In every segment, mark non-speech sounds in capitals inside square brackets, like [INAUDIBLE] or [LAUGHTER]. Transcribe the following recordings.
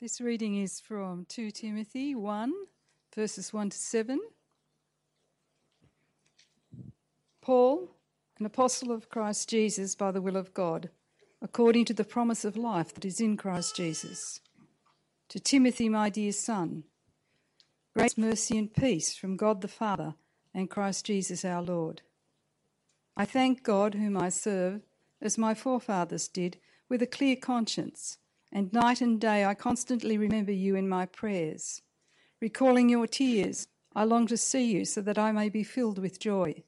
This reading is from 2 Timothy 1, verses 1 to 7. Paul, an apostle of Christ Jesus by the will of God, according to the promise of life that is in Christ Jesus. To Timothy, my dear son, grace, mercy, and peace from God the Father and Christ Jesus our Lord. I thank God, whom I serve, as my forefathers did, with a clear conscience and night and day I constantly remember you in my prayers. Recalling your tears, I long to see you so that I may be filled with joy.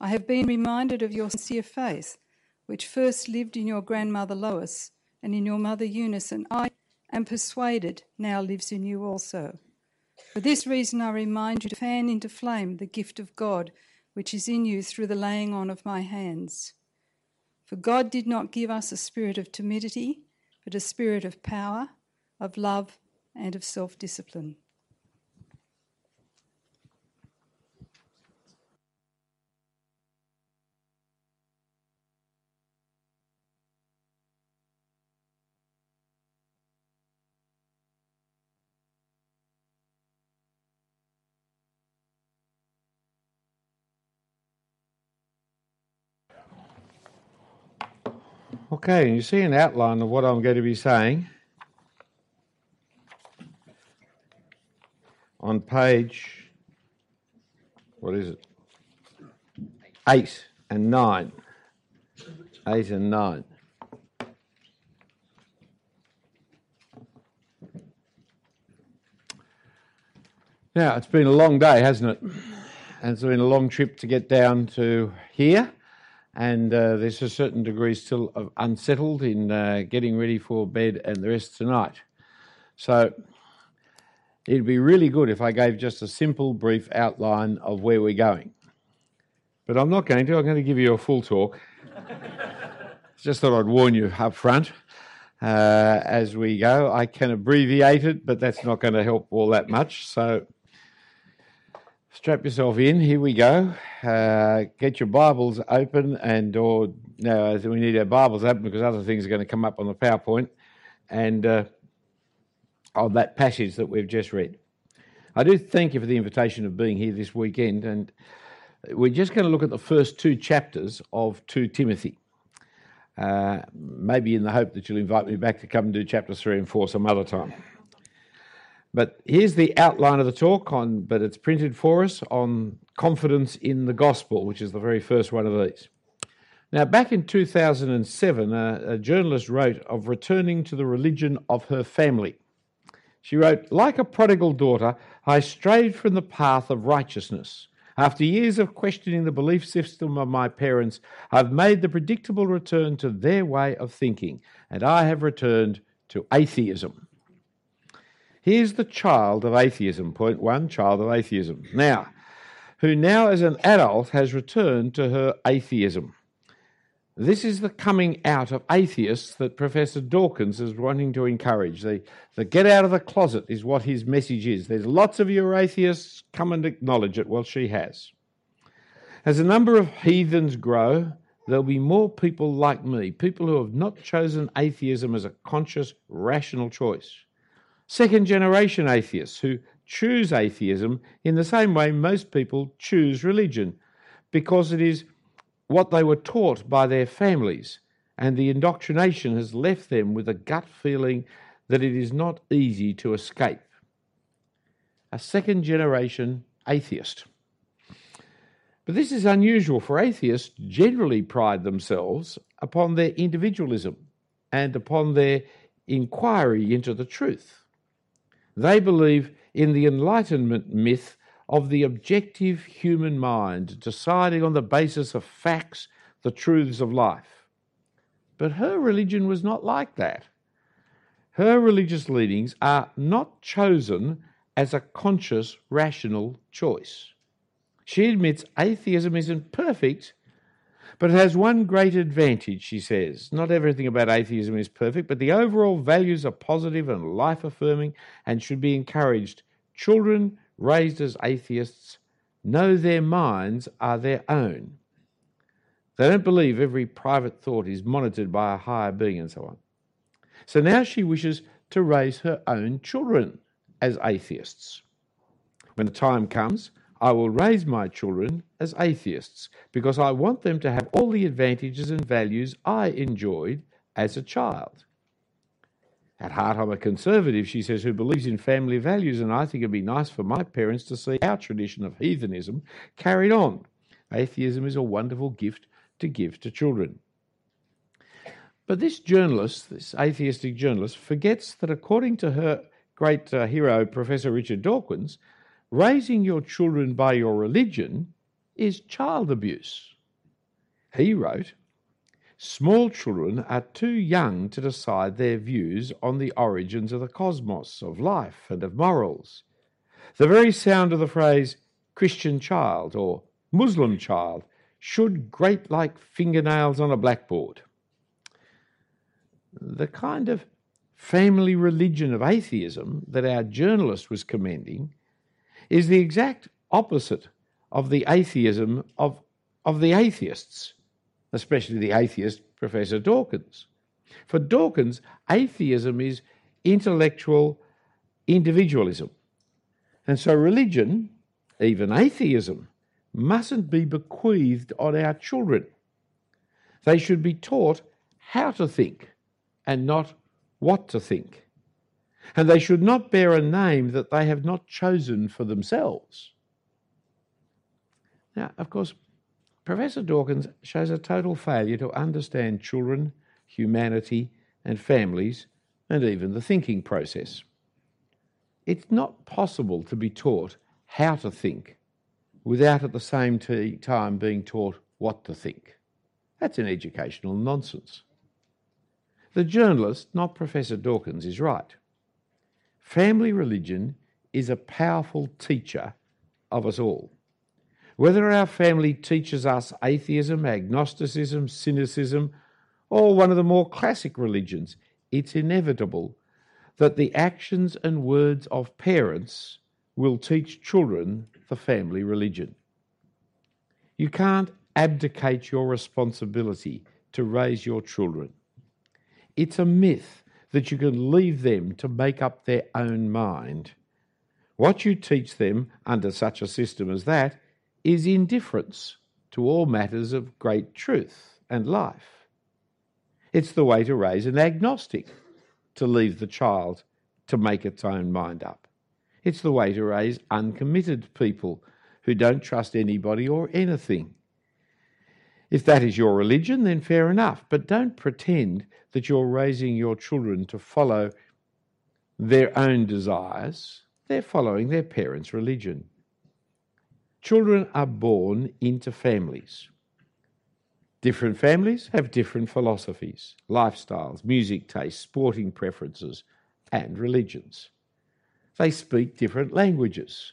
I have been reminded of your sincere faith, which first lived in your grandmother Lois and in your mother Eunice, and I am persuaded now lives in you also. For this reason, I remind you to fan into flame the gift of God which is in you through the laying on of my hands. For God did not give us a spirit of timidity but a spirit of power, of love, and of self discipline. Okay, you see an outline of what I'm going to be saying on page, what is it? Eight and nine. Eight and nine. Now, it's been a long day, hasn't it? And it's been a long trip to get down to here and uh, there's a certain degree still of unsettled in uh, getting ready for bed and the rest tonight. So it'd be really good if I gave just a simple, brief outline of where we're going. But I'm not going to. I'm going to give you a full talk. [LAUGHS] just thought I'd warn you up front uh, as we go. I can abbreviate it, but that's not going to help all that much. So strap yourself in. Here we go. Uh, get your Bibles open, and or no, we need our Bibles open because other things are going to come up on the PowerPoint, and uh, on that passage that we've just read. I do thank you for the invitation of being here this weekend, and we're just going to look at the first two chapters of 2 Timothy. Uh, maybe in the hope that you'll invite me back to come and do chapters three and four some other time. But here's the outline of the talk on, but it's printed for us on confidence in the gospel, which is the very first one of these. Now, back in 2007, a, a journalist wrote of returning to the religion of her family. She wrote, Like a prodigal daughter, I strayed from the path of righteousness. After years of questioning the belief system of my parents, I've made the predictable return to their way of thinking, and I have returned to atheism. Here's the child of atheism, point one, child of atheism. Now, who now as an adult has returned to her atheism. This is the coming out of atheists that Professor Dawkins is wanting to encourage. The, the get out of the closet is what his message is. There's lots of you atheists, come and acknowledge it. Well, she has. As the number of heathens grow, there'll be more people like me, people who have not chosen atheism as a conscious, rational choice second generation atheists who choose atheism in the same way most people choose religion, because it is what they were taught by their families, and the indoctrination has left them with a gut feeling that it is not easy to escape. A second generation atheist. But this is unusual, for atheists generally pride themselves upon their individualism and upon their inquiry into the truth. They believe in the Enlightenment myth of the objective human mind deciding on the basis of facts the truths of life. But her religion was not like that. Her religious leanings are not chosen as a conscious, rational choice. She admits atheism isn't perfect, but it has one great advantage, she says. Not everything about atheism is perfect, but the overall values are positive and life affirming and should be encouraged. Children raised as atheists know their minds are their own. They don't believe every private thought is monitored by a higher being and so on. So now she wishes to raise her own children as atheists. When the time comes, I will raise my children as atheists because I want them to have all the advantages and values I enjoyed as a child. At heart, I'm a conservative, she says, who believes in family values, and I think it'd be nice for my parents to see our tradition of heathenism carried on. Atheism is a wonderful gift to give to children. But this journalist, this atheistic journalist, forgets that according to her great uh, hero, Professor Richard Dawkins, raising your children by your religion is child abuse. He wrote, Small children are too young to decide their views on the origins of the cosmos, of life, and of morals. The very sound of the phrase Christian child or Muslim child should grate like fingernails on a blackboard. The kind of family religion of atheism that our journalist was commending is the exact opposite of the atheism of, of the atheists especially the atheist Professor Dawkins. For Dawkins, atheism is intellectual individualism. And so religion, even atheism, mustn't be bequeathed on our children. They should be taught how to think and not what to think. And they should not bear a name that they have not chosen for themselves. Now, of course, Professor Dawkins shows a total failure to understand children, humanity, and families, and even the thinking process. It's not possible to be taught how to think without at the same time being taught what to think. That's an educational nonsense. The journalist, not Professor Dawkins, is right. Family religion is a powerful teacher of us all. Whether our family teaches us atheism, agnosticism, cynicism, or one of the more classic religions, it's inevitable that the actions and words of parents will teach children the family religion. You can't abdicate your responsibility to raise your children. It's a myth that you can leave them to make up their own mind. What you teach them under such a system as that is indifference to all matters of great truth and life. It's the way to raise an agnostic, to leave the child to make its own mind up. It's the way to raise uncommitted people who don't trust anybody or anything. If that is your religion, then fair enough, but don't pretend that you're raising your children to follow their own desires. They're following their parents' religion. Children are born into families. Different families have different philosophies, lifestyles, music tastes, sporting preferences, and religions. They speak different languages,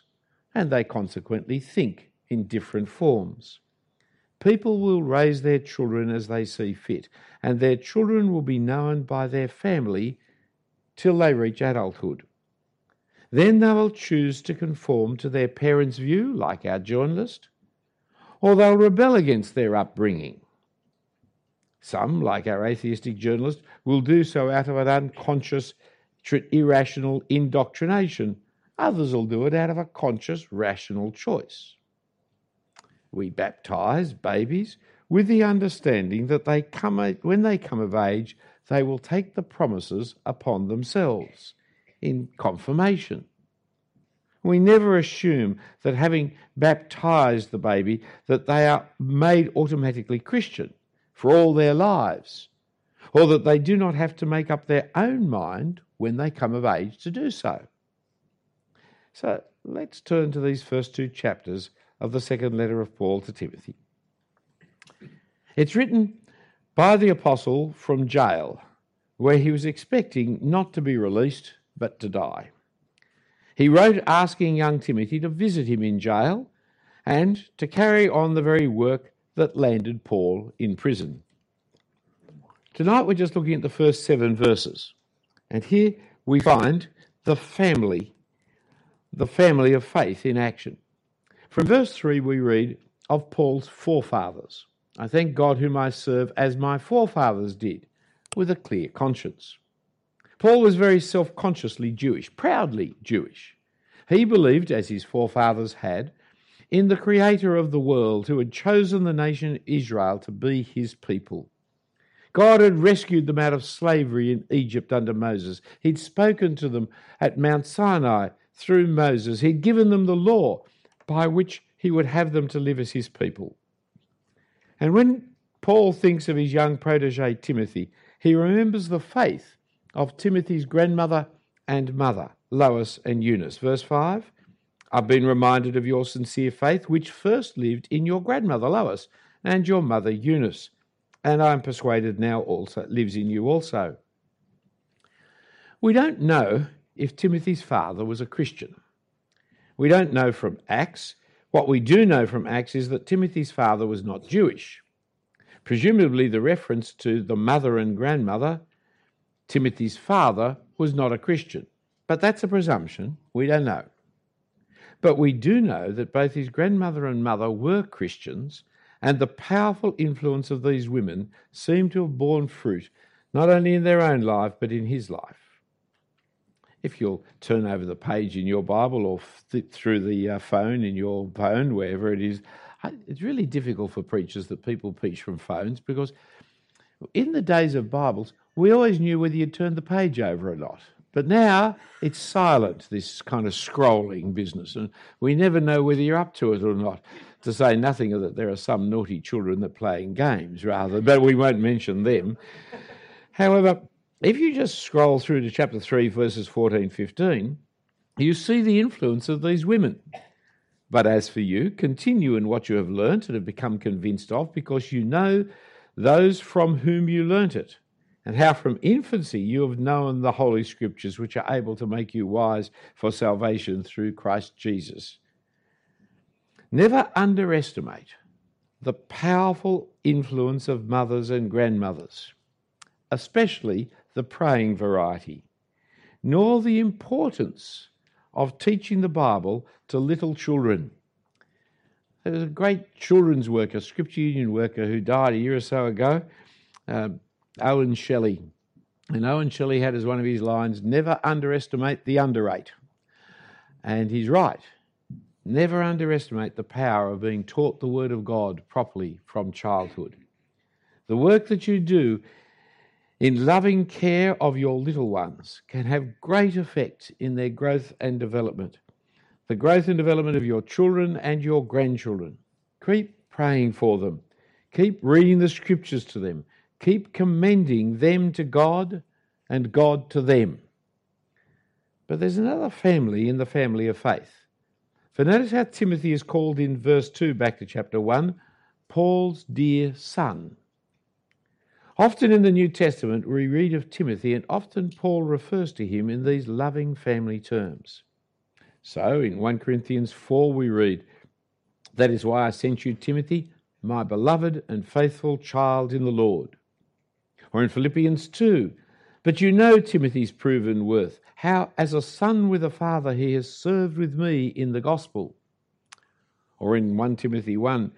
and they consequently think in different forms. People will raise their children as they see fit, and their children will be known by their family till they reach adulthood. Then they will choose to conform to their parents' view, like our journalist, or they'll rebel against their upbringing. Some, like our atheistic journalist, will do so out of an unconscious, irrational indoctrination. Others will do it out of a conscious, rational choice. We baptize babies with the understanding that they come, when they come of age, they will take the promises upon themselves in confirmation. We never assume that having baptized the baby that they are made automatically Christian for all their lives or that they do not have to make up their own mind when they come of age to do so. So let's turn to these first two chapters of the second letter of Paul to Timothy. It's written by the apostle from jail, where he was expecting not to be released but to die. He wrote asking young Timothy to visit him in jail and to carry on the very work that landed Paul in prison. Tonight we're just looking at the first seven verses. And here we find the family, the family of faith in action. From verse 3, we read of Paul's forefathers. I thank God whom I serve as my forefathers did, with a clear conscience. Paul was very self consciously Jewish, proudly Jewish. He believed, as his forefathers had, in the Creator of the world who had chosen the nation Israel to be his people. God had rescued them out of slavery in Egypt under Moses. He'd spoken to them at Mount Sinai through Moses. He'd given them the law by which he would have them to live as his people. And when Paul thinks of his young protege Timothy, he remembers the faith of Timothy's grandmother and mother, Lois and Eunice. Verse 5 I've been reminded of your sincere faith, which first lived in your grandmother Lois and your mother Eunice, and I am persuaded now also lives in you also. We don't know if Timothy's father was a Christian. We don't know from Acts. What we do know from Acts is that Timothy's father was not Jewish. Presumably, the reference to the mother and grandmother, Timothy's father, was not a Christian. But that's a presumption. We don't know. But we do know that both his grandmother and mother were Christians, and the powerful influence of these women seemed to have borne fruit not only in their own life but in his life. If you'll turn over the page in your Bible or flip through the uh, phone in your phone, wherever it is, it's really difficult for preachers that people preach from phones because in the days of Bibles, we always knew whether you'd turn the page over or not. But now it's silent, this kind of scrolling business, and we never know whether you're up to it or not. To say nothing of that, there are some naughty children that are playing games rather, but we won't mention them. However, if you just scroll through to chapter 3, verses 14 15, you see the influence of these women. But as for you, continue in what you have learnt and have become convinced of, because you know those from whom you learnt it and how from infancy you have known the Holy Scriptures, which are able to make you wise for salvation through Christ Jesus. Never underestimate the powerful influence of mothers and grandmothers, especially the praying variety, nor the importance of teaching the Bible to little children. There was a great children's worker, Scripture Union worker, who died a year or so ago. Uh, Owen Shelley. And Owen Shelley had as one of his lines, never underestimate the underrate. And he's right. Never underestimate the power of being taught the Word of God properly from childhood. The work that you do in loving care of your little ones can have great effect in their growth and development. The growth and development of your children and your grandchildren. Keep praying for them. Keep reading the scriptures to them. Keep commending them to God and God to them. But there's another family in the family of faith. For notice how Timothy is called in verse 2 back to chapter 1 Paul's dear son. Often in the New Testament we read of Timothy, and often Paul refers to him in these loving family terms. So in 1 Corinthians 4 we read, That is why I sent you, Timothy, my beloved and faithful child in the Lord or in Philippians 2. But you know Timothy's proven worth, how as a son with a father he has served with me in the gospel. Or in 1 Timothy 1,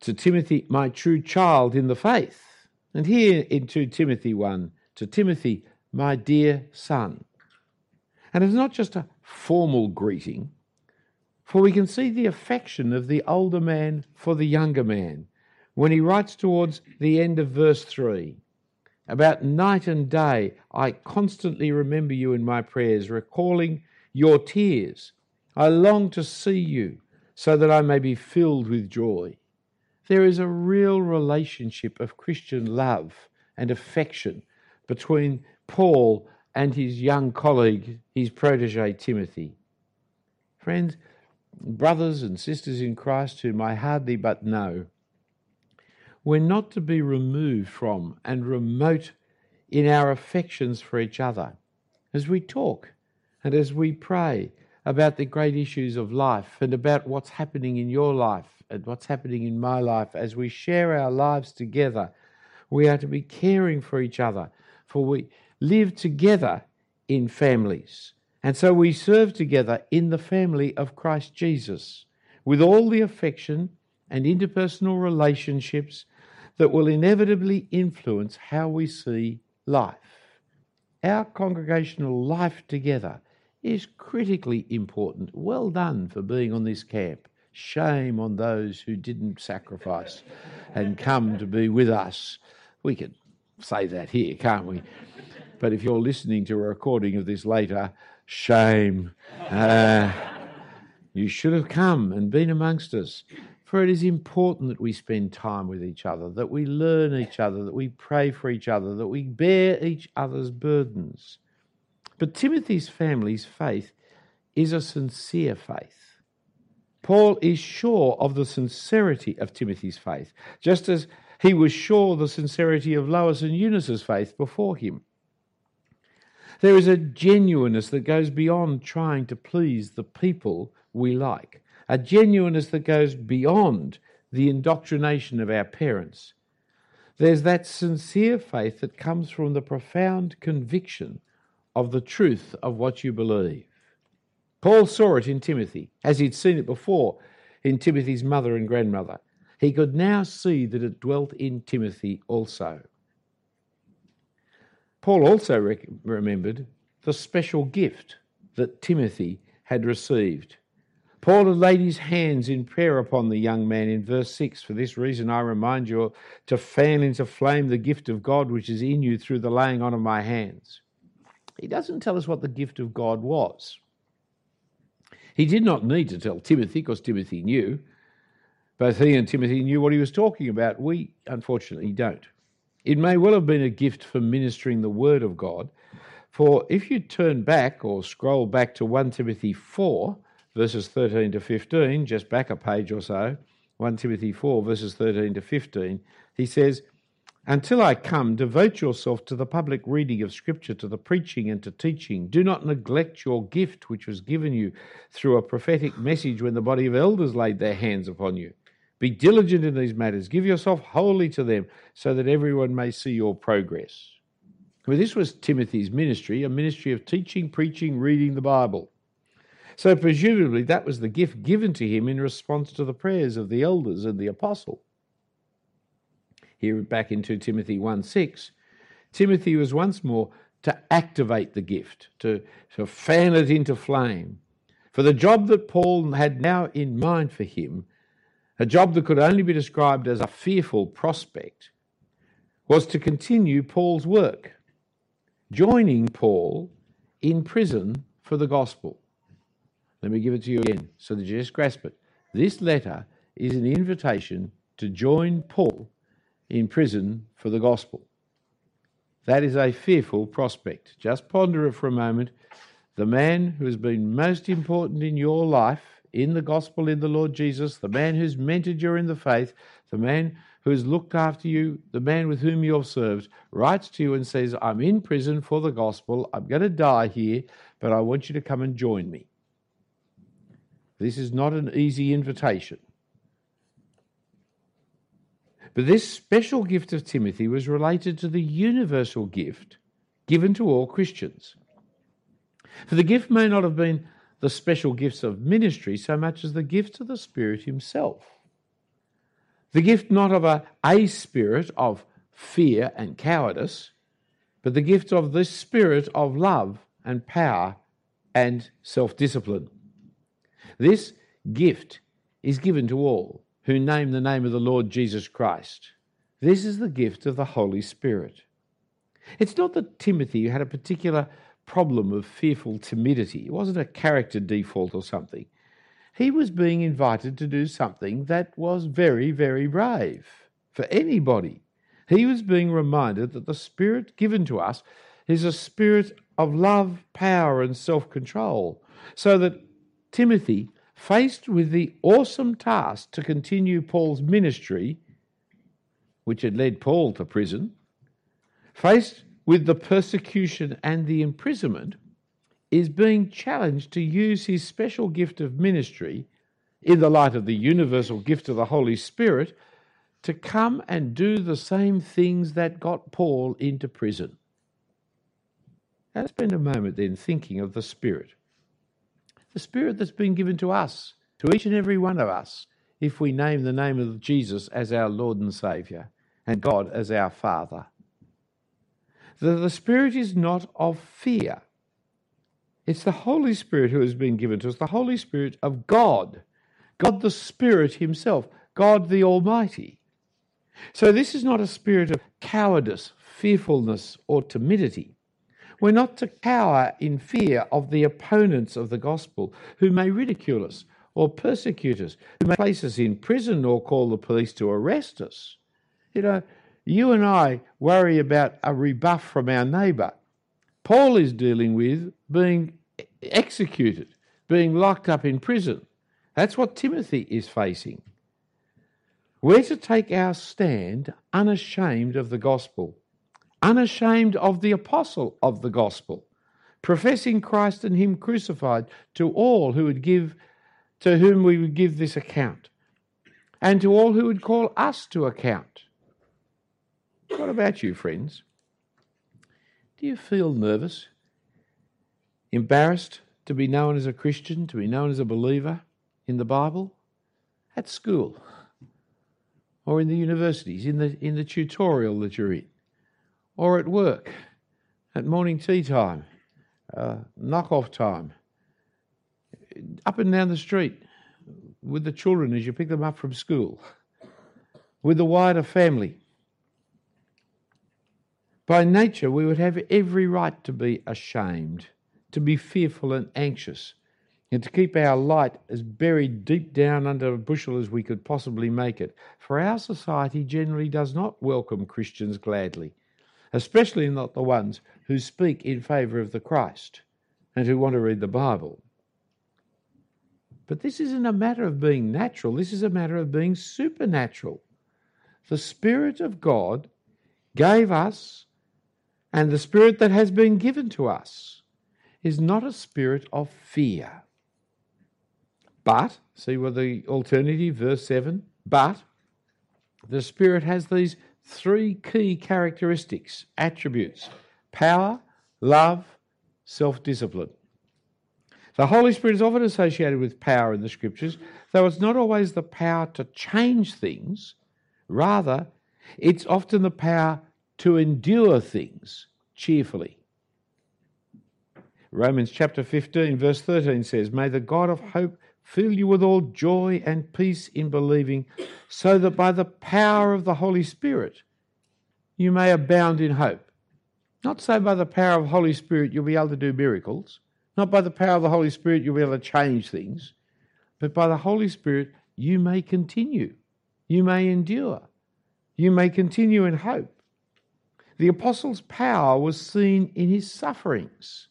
to Timothy, my true child in the faith. And here in 2 Timothy 1, to Timothy, my dear son. And it's not just a formal greeting, for we can see the affection of the older man for the younger man when he writes towards the end of verse 3 about night and day, I constantly remember you in my prayers, recalling your tears. I long to see you so that I may be filled with joy. There is a real relationship of Christian love and affection between Paul and his young colleague, his protege Timothy. Friends, brothers and sisters in Christ whom I hardly but know, we're not to be removed from and remote in our affections for each other as we talk and as we pray about the great issues of life and about what's happening in your life and what's happening in my life as we share our lives together. We are to be caring for each other, for we live together in families. And so we serve together in the family of Christ Jesus with all the affection and interpersonal relationships that will inevitably influence how we see life. our congregational life together is critically important. Well done for being on this camp. Shame on those who didn't sacrifice and come to be with us. We could say that here, can't we? But if you're listening to a recording of this later, shame. Uh, you should have come and been amongst us. For it is important that we spend time with each other, that we learn each other, that we pray for each other, that we bear each other's burdens. But Timothy's family's faith is a sincere faith. Paul is sure of the sincerity of Timothy's faith, just as he was sure the sincerity of Lois and Eunice's faith before him. There is a genuineness that goes beyond trying to please the people we like a genuineness that goes beyond the indoctrination of our parents. There's that sincere faith that comes from the profound conviction of the truth of what you believe. Paul saw it in Timothy, as he'd seen it before in Timothy's mother and grandmother. He could now see that it dwelt in Timothy also. Paul also rec- remembered the special gift that Timothy had received. Paul had laid his hands in prayer upon the young man in verse 6. For this reason, I remind you to fan into flame the gift of God which is in you through the laying on of my hands. He doesn't tell us what the gift of God was. He did not need to tell Timothy because Timothy knew. Both he and Timothy knew what he was talking about. We, unfortunately, don't. It may well have been a gift for ministering the word of God. For if you turn back or scroll back to 1 Timothy 4, verses 13 to 15, just back a page or so, 1 Timothy 4, verses 13 to 15, he says, Until I come, devote yourself to the public reading of Scripture, to the preaching and to teaching. Do not neglect your gift, which was given you through a prophetic message when the body of elders laid their hands upon you. Be diligent in these matters. Give yourself wholly to them, so that everyone may see your progress. Well, this was Timothy's ministry, a ministry of teaching, preaching, reading the Bible. So, presumably, that was the gift given to him in response to the prayers of the elders and the apostle. Here, back into Timothy 1 6, Timothy was once more to activate the gift, to, to fan it into flame. For the job that Paul had now in mind for him, a job that could only be described as a fearful prospect, was to continue Paul's work, joining Paul in prison for the gospel. Let me give it to you again so that you just grasp it. This letter is an invitation to join Paul in prison for the gospel. That is a fearful prospect. Just ponder it for a moment. The man who has been most important in your life, in the gospel, in the Lord Jesus, the man who's mentored you in the faith, the man who has looked after you, the man with whom you have served, writes to you and says, I'm in prison for the gospel. I'm going to die here, but I want you to come and join me. This is not an easy invitation. But this special gift of Timothy was related to the universal gift given to all Christians. For the gift may not have been the special gifts of ministry so much as the gift of the Spirit Himself. The gift not of a, a spirit of fear and cowardice, but the gift of the spirit of love and power and self discipline. This gift is given to all who name the name of the Lord Jesus Christ. This is the gift of the Holy Spirit. It's not that Timothy had a particular problem of fearful timidity, it wasn't a character default or something. He was being invited to do something that was very, very brave for anybody. He was being reminded that the Spirit given to us is a spirit of love, power, and self control, so that Timothy, faced with the awesome task to continue Paul's ministry, which had led Paul to prison, faced with the persecution and the imprisonment, is being challenged to use his special gift of ministry in the light of the universal gift of the Holy Spirit to come and do the same things that got Paul into prison. Now, spend a moment then thinking of the Spirit the Spirit that's been given to us, to each and every one of us, if we name the name of Jesus as our Lord and Saviour and God as our Father. The, the Spirit is not of fear. It's the Holy Spirit who has been given to us, the Holy Spirit of God, God the Spirit Himself, God the Almighty. So this is not a spirit of cowardice, fearfulness, or timidity. We're not to cower in fear of the opponents of the gospel who may ridicule us or persecute us, who may place us in prison or call the police to arrest us. You know, you and I worry about a rebuff from our neighbour. Paul is dealing with being executed, being locked up in prison. That's what Timothy is facing. We're to take our stand unashamed of the gospel, unashamed of the apostle of the gospel, professing Christ and Him crucified to all who would give, to whom we would give this account, and to all who would call us to account. What about you, friends? Do you feel nervous, embarrassed to be known as a Christian, to be known as a believer in the Bible? At school? or in the universities, in the, in the tutorial that you're in, or at work, at morning tea time, uh, knock off time, up and down the street with the children as you pick them up from school, with the wider family. By nature, we would have every right to be ashamed, to be fearful and anxious, and to keep our light as buried deep down under a bushel as we could possibly make it. For our society generally does not welcome Christians gladly, especially not the ones who speak in favour of the Christ and who want to read the Bible. But this isn't a matter of being natural, this is a matter of being supernatural. The Spirit of God gave us, and the Spirit that has been given to us is not a spirit of fear but, see what the alternative, verse 7, but the Spirit has these three key characteristics, attributes power, love, self discipline. The Holy Spirit is often associated with power in the Scriptures, though it's not always the power to change things. Rather, it's often the power to endure things cheerfully. Romans chapter 15, verse 13 says, May the God of hope fill you with all joy and peace in believing, so that by the power of the Holy Spirit you may abound in hope. Not so by the power of the Holy Spirit you'll be able to do miracles, not by the power of the Holy Spirit you'll be able to change things, but by the Holy Spirit you may continue, you may endure, you may continue in hope. The apostle's power was seen in his sufferings.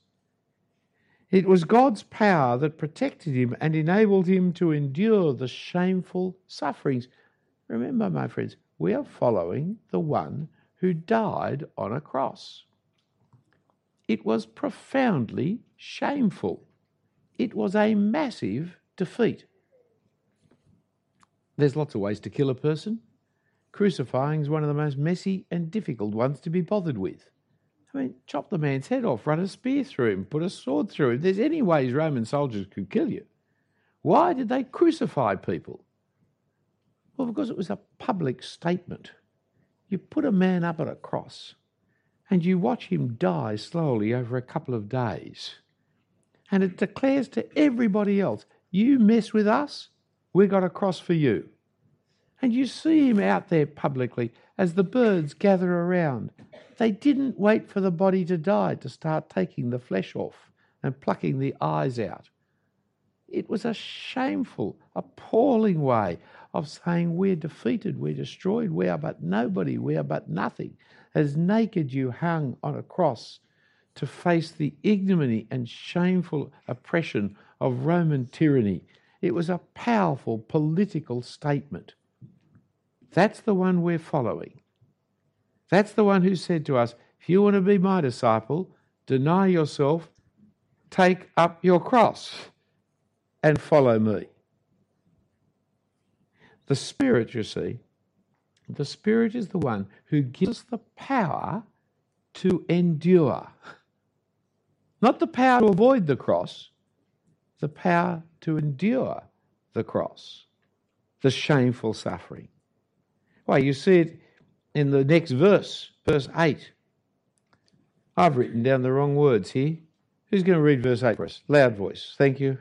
It was God's power that protected him and enabled him to endure the shameful sufferings. Remember, my friends, we are following the one who died on a cross. It was profoundly shameful. It was a massive defeat. There's lots of ways to kill a person. Crucifying is one of the most messy and difficult ones to be bothered with. I mean, chop the man's head off, run a spear through him, put a sword through him. There's any ways Roman soldiers could kill you. Why did they crucify people? Well, because it was a public statement. You put a man up at a cross and you watch him die slowly over a couple of days. And it declares to everybody else, you mess with us, we got a cross for you. And you see him out there publicly as the birds gather around they didn't wait for the body to die to start taking the flesh off and plucking the eyes out. It was a shameful, appalling way of saying, We're defeated, we're destroyed, we are but nobody, we are but nothing. As naked you hung on a cross to face the ignominy and shameful oppression of Roman tyranny. It was a powerful political statement. That's the one we're following. That's the one who said to us, If you want to be my disciple, deny yourself, take up your cross, and follow me. The Spirit, you see, the Spirit is the one who gives us the power to endure. Not the power to avoid the cross, the power to endure the cross, the shameful suffering. Why, you see it in the next verse, verse 8. I've written down the wrong words here. Who's going to read verse 8 for us? Loud voice. Thank you.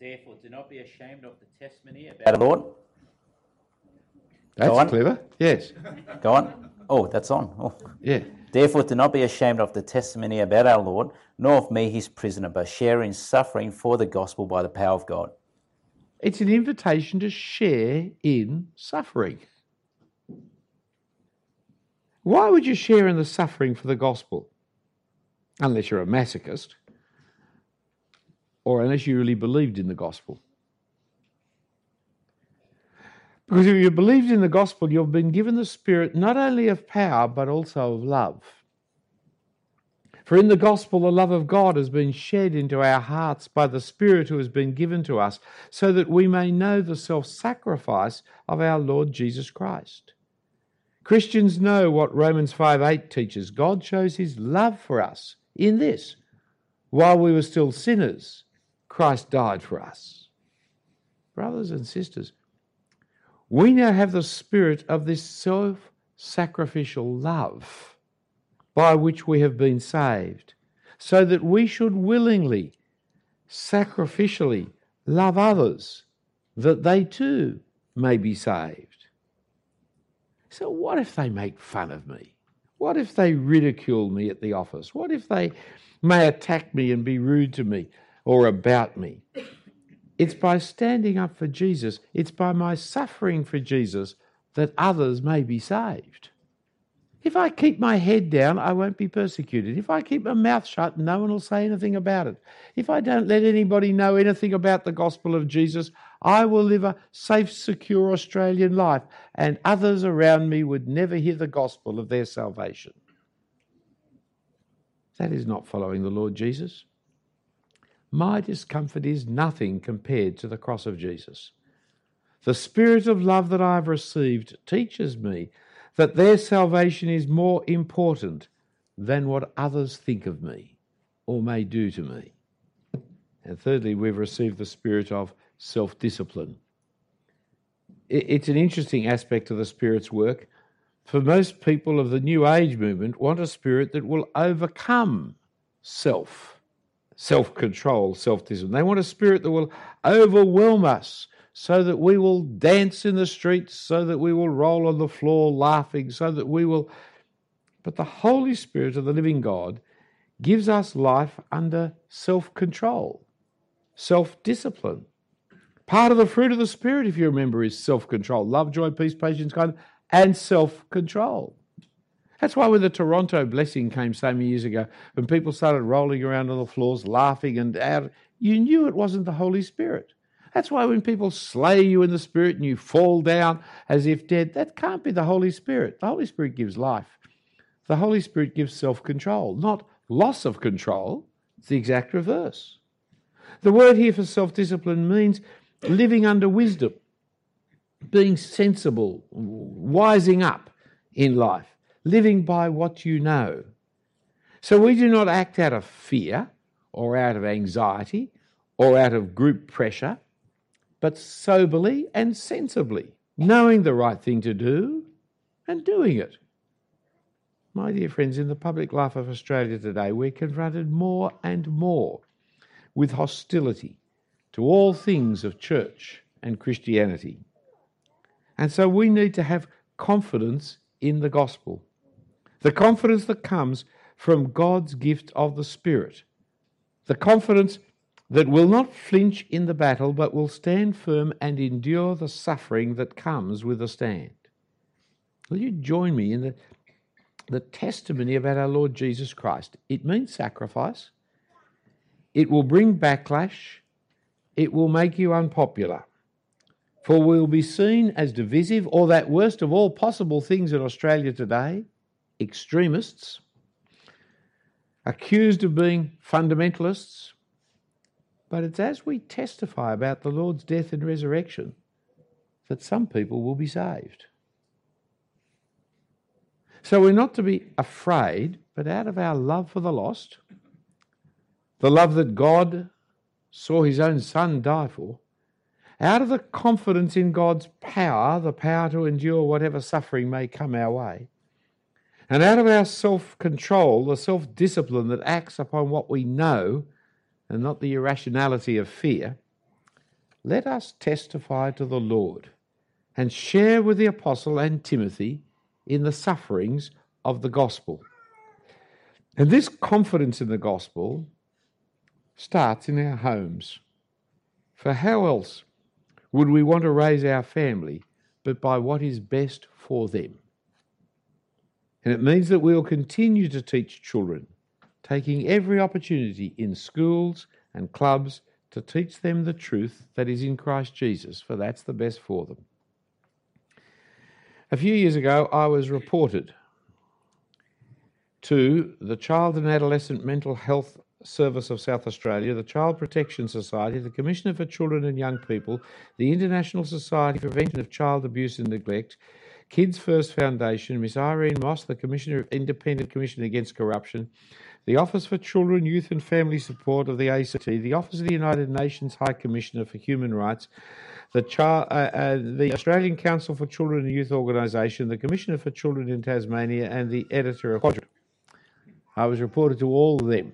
Therefore, do not be ashamed of the testimony about the Lord. That's clever. Yes. Go on. Oh, that's on. Oh. Yeah. Therefore, do not be ashamed of the testimony about our Lord, nor of me, his prisoner, but share in suffering for the gospel by the power of God. It's an invitation to share in suffering. Why would you share in the suffering for the gospel? Unless you're a masochist or unless you really believed in the gospel. Because if you believed in the gospel, you've been given the spirit not only of power, but also of love. For in the gospel, the love of God has been shed into our hearts by the Spirit who has been given to us, so that we may know the self sacrifice of our Lord Jesus Christ. Christians know what Romans 5 8 teaches. God shows his love for us in this. While we were still sinners, Christ died for us. Brothers and sisters, we now have the spirit of this self sacrificial love by which we have been saved, so that we should willingly, sacrificially love others, that they too may be saved. So, what if they make fun of me? What if they ridicule me at the office? What if they may attack me and be rude to me or about me? It's by standing up for Jesus, it's by my suffering for Jesus that others may be saved. If I keep my head down, I won't be persecuted. If I keep my mouth shut, no one will say anything about it. If I don't let anybody know anything about the gospel of Jesus, I will live a safe, secure Australian life, and others around me would never hear the gospel of their salvation. That is not following the Lord Jesus. My discomfort is nothing compared to the cross of Jesus. The spirit of love that I have received teaches me that their salvation is more important than what others think of me or may do to me. And thirdly, we've received the spirit of self discipline. It's an interesting aspect of the Spirit's work. For most people of the New Age movement, want a spirit that will overcome self, self control, self discipline. They want a spirit that will overwhelm us so that we will dance in the streets, so that we will roll on the floor laughing, so that we will. But the Holy Spirit of the living God gives us life under self control, self discipline. Part of the fruit of the Spirit, if you remember, is self control love, joy, peace, patience, kindness, and self control. That's why when the Toronto blessing came so many years ago, when people started rolling around on the floors, laughing and out, you knew it wasn't the Holy Spirit. That's why when people slay you in the Spirit and you fall down as if dead, that can't be the Holy Spirit. The Holy Spirit gives life. The Holy Spirit gives self control, not loss of control. It's the exact reverse. The word here for self discipline means living under wisdom, being sensible, wising up in life, living by what you know. So we do not act out of fear or out of anxiety or out of group pressure, but soberly and sensibly, knowing the right thing to do and doing it. My dear friends, in the public life of Australia today, we're confronted more and more with hostility to all things of church and Christianity. And so we need to have confidence in the gospel. The confidence that comes from God's gift of the Spirit. The confidence that will not flinch in the battle, but will stand firm and endure the suffering that comes with a stand. Will you join me in the, the testimony about our Lord Jesus Christ? It means sacrifice, it will bring backlash, it will make you unpopular. For we will be seen as divisive, or that worst of all possible things in Australia today extremists, accused of being fundamentalists. But it's as we testify about the Lord's death and resurrection that some people will be saved. So we're not to be afraid, but out of our love for the lost, the love that God saw his own son die for, out of the confidence in God's power, the power to endure whatever suffering may come our way, And out of our self control, the self discipline that acts upon what we know and not the irrationality of fear, let us testify to the Lord and share with the apostle and Timothy in the sufferings of the gospel. And this confidence in the gospel starts in our homes. For how else would we want to raise our family but by what is best for them? And it means that we will continue to teach children, taking every opportunity in schools and clubs to teach them the truth that is in Christ Jesus, for that's the best for them. A few years ago, I was reported to the Child and Adolescent Mental Health Service of South Australia, the Child Protection Society, the Commissioner for Children and Young People, the International Society for Prevention of Child Abuse and Neglect, Kids First Foundation, Miss Irene Moss, the Commissioner, of Independent Commission Against Corruption, the Office for Children, Youth and Family Support of the ACT, the Office of the United Nations High Commissioner for Human Rights, the, uh, uh, the Australian Council for Children and Youth Organisation, the Commissioner for Children in Tasmania, and the editor of Quadrant. I was reported to all of them.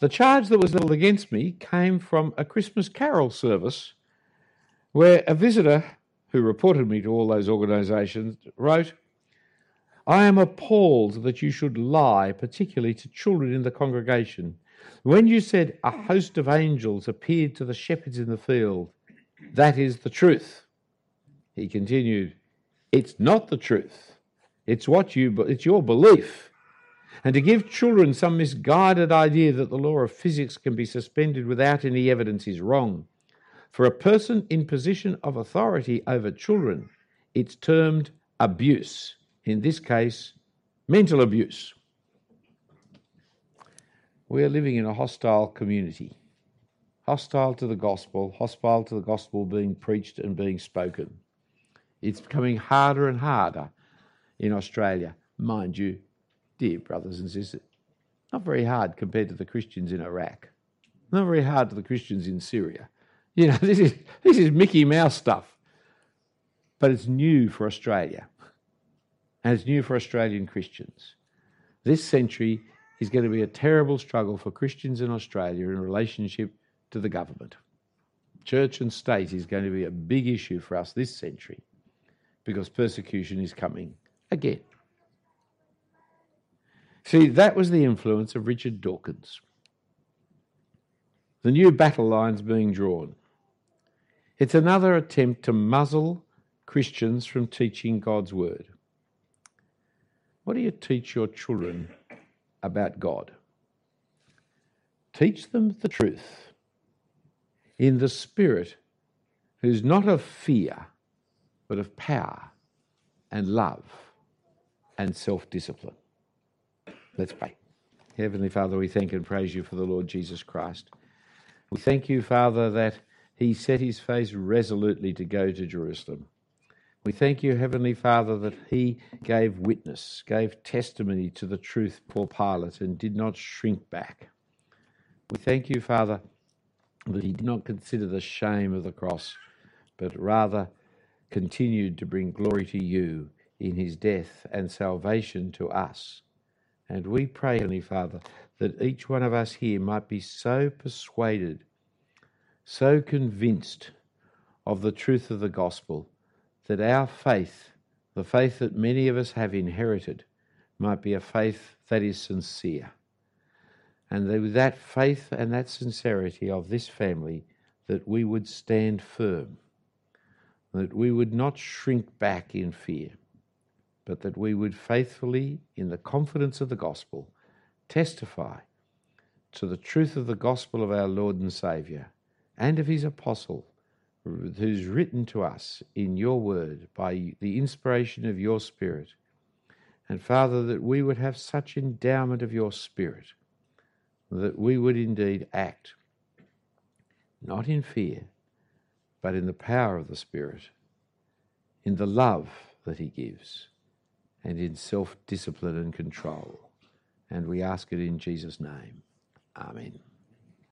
The charge that was levelled against me came from a Christmas carol service where a visitor who reported me to all those organisations wrote, I am appalled that you should lie, particularly to children in the congregation. When you said a host of angels appeared to the shepherds in the field, that is the truth. He continued, It's not the truth. It's what you it's your belief. And to give children some misguided idea that the law of physics can be suspended without any evidence is wrong. For a person in position of authority over children, it's termed abuse. In this case, mental abuse. We are living in a hostile community, hostile to the gospel, hostile to the gospel being preached and being spoken. It's becoming harder and harder in Australia, mind you, dear brothers and sisters. Not very hard compared to the Christians in Iraq. Not very hard to the Christians in Syria. You know, [LAUGHS] this is, this is Mickey Mouse stuff. But it's new for Australia. And it's new for Australian Christians. This century is going to be a terrible struggle for Christians in Australia in relationship to the government. Church and state is going to be a big issue for us this century because persecution is coming again. See, that was the influence of Richard Dawkins. The new battle lines being drawn. It's another attempt to muzzle Christians from teaching God's word. What do you teach your children about God? Teach them the truth in the Spirit, who's not of fear, but of power and love and self discipline. Let's pray. Heavenly Father, we thank and praise you for the Lord Jesus Christ. We thank you, Father, that he set his face resolutely to go to Jerusalem. We thank you, Heavenly Father, that he gave witness, gave testimony to the truth for Pilate, and did not shrink back. We thank you, Father, that he did not consider the shame of the cross, but rather continued to bring glory to you in his death and salvation to us. And we pray, Heavenly Father, that each one of us here might be so persuaded, so convinced of the truth of the gospel, that our faith, the faith that many of us have inherited, might be a faith that is sincere. And that with that faith and that sincerity of this family, that we would stand firm, that we would not shrink back in fear but that we would faithfully, in the confidence of the gospel, testify to the truth of the gospel of our Lord and Saviour and of his apostle, who's written to us in your word by the inspiration of your Spirit. And Father, that we would have such endowment of your Spirit that we would indeed act not in fear, but in the power of the Spirit, in the love that he gives and in self discipline and control. And we ask it in Jesus' name. Amen.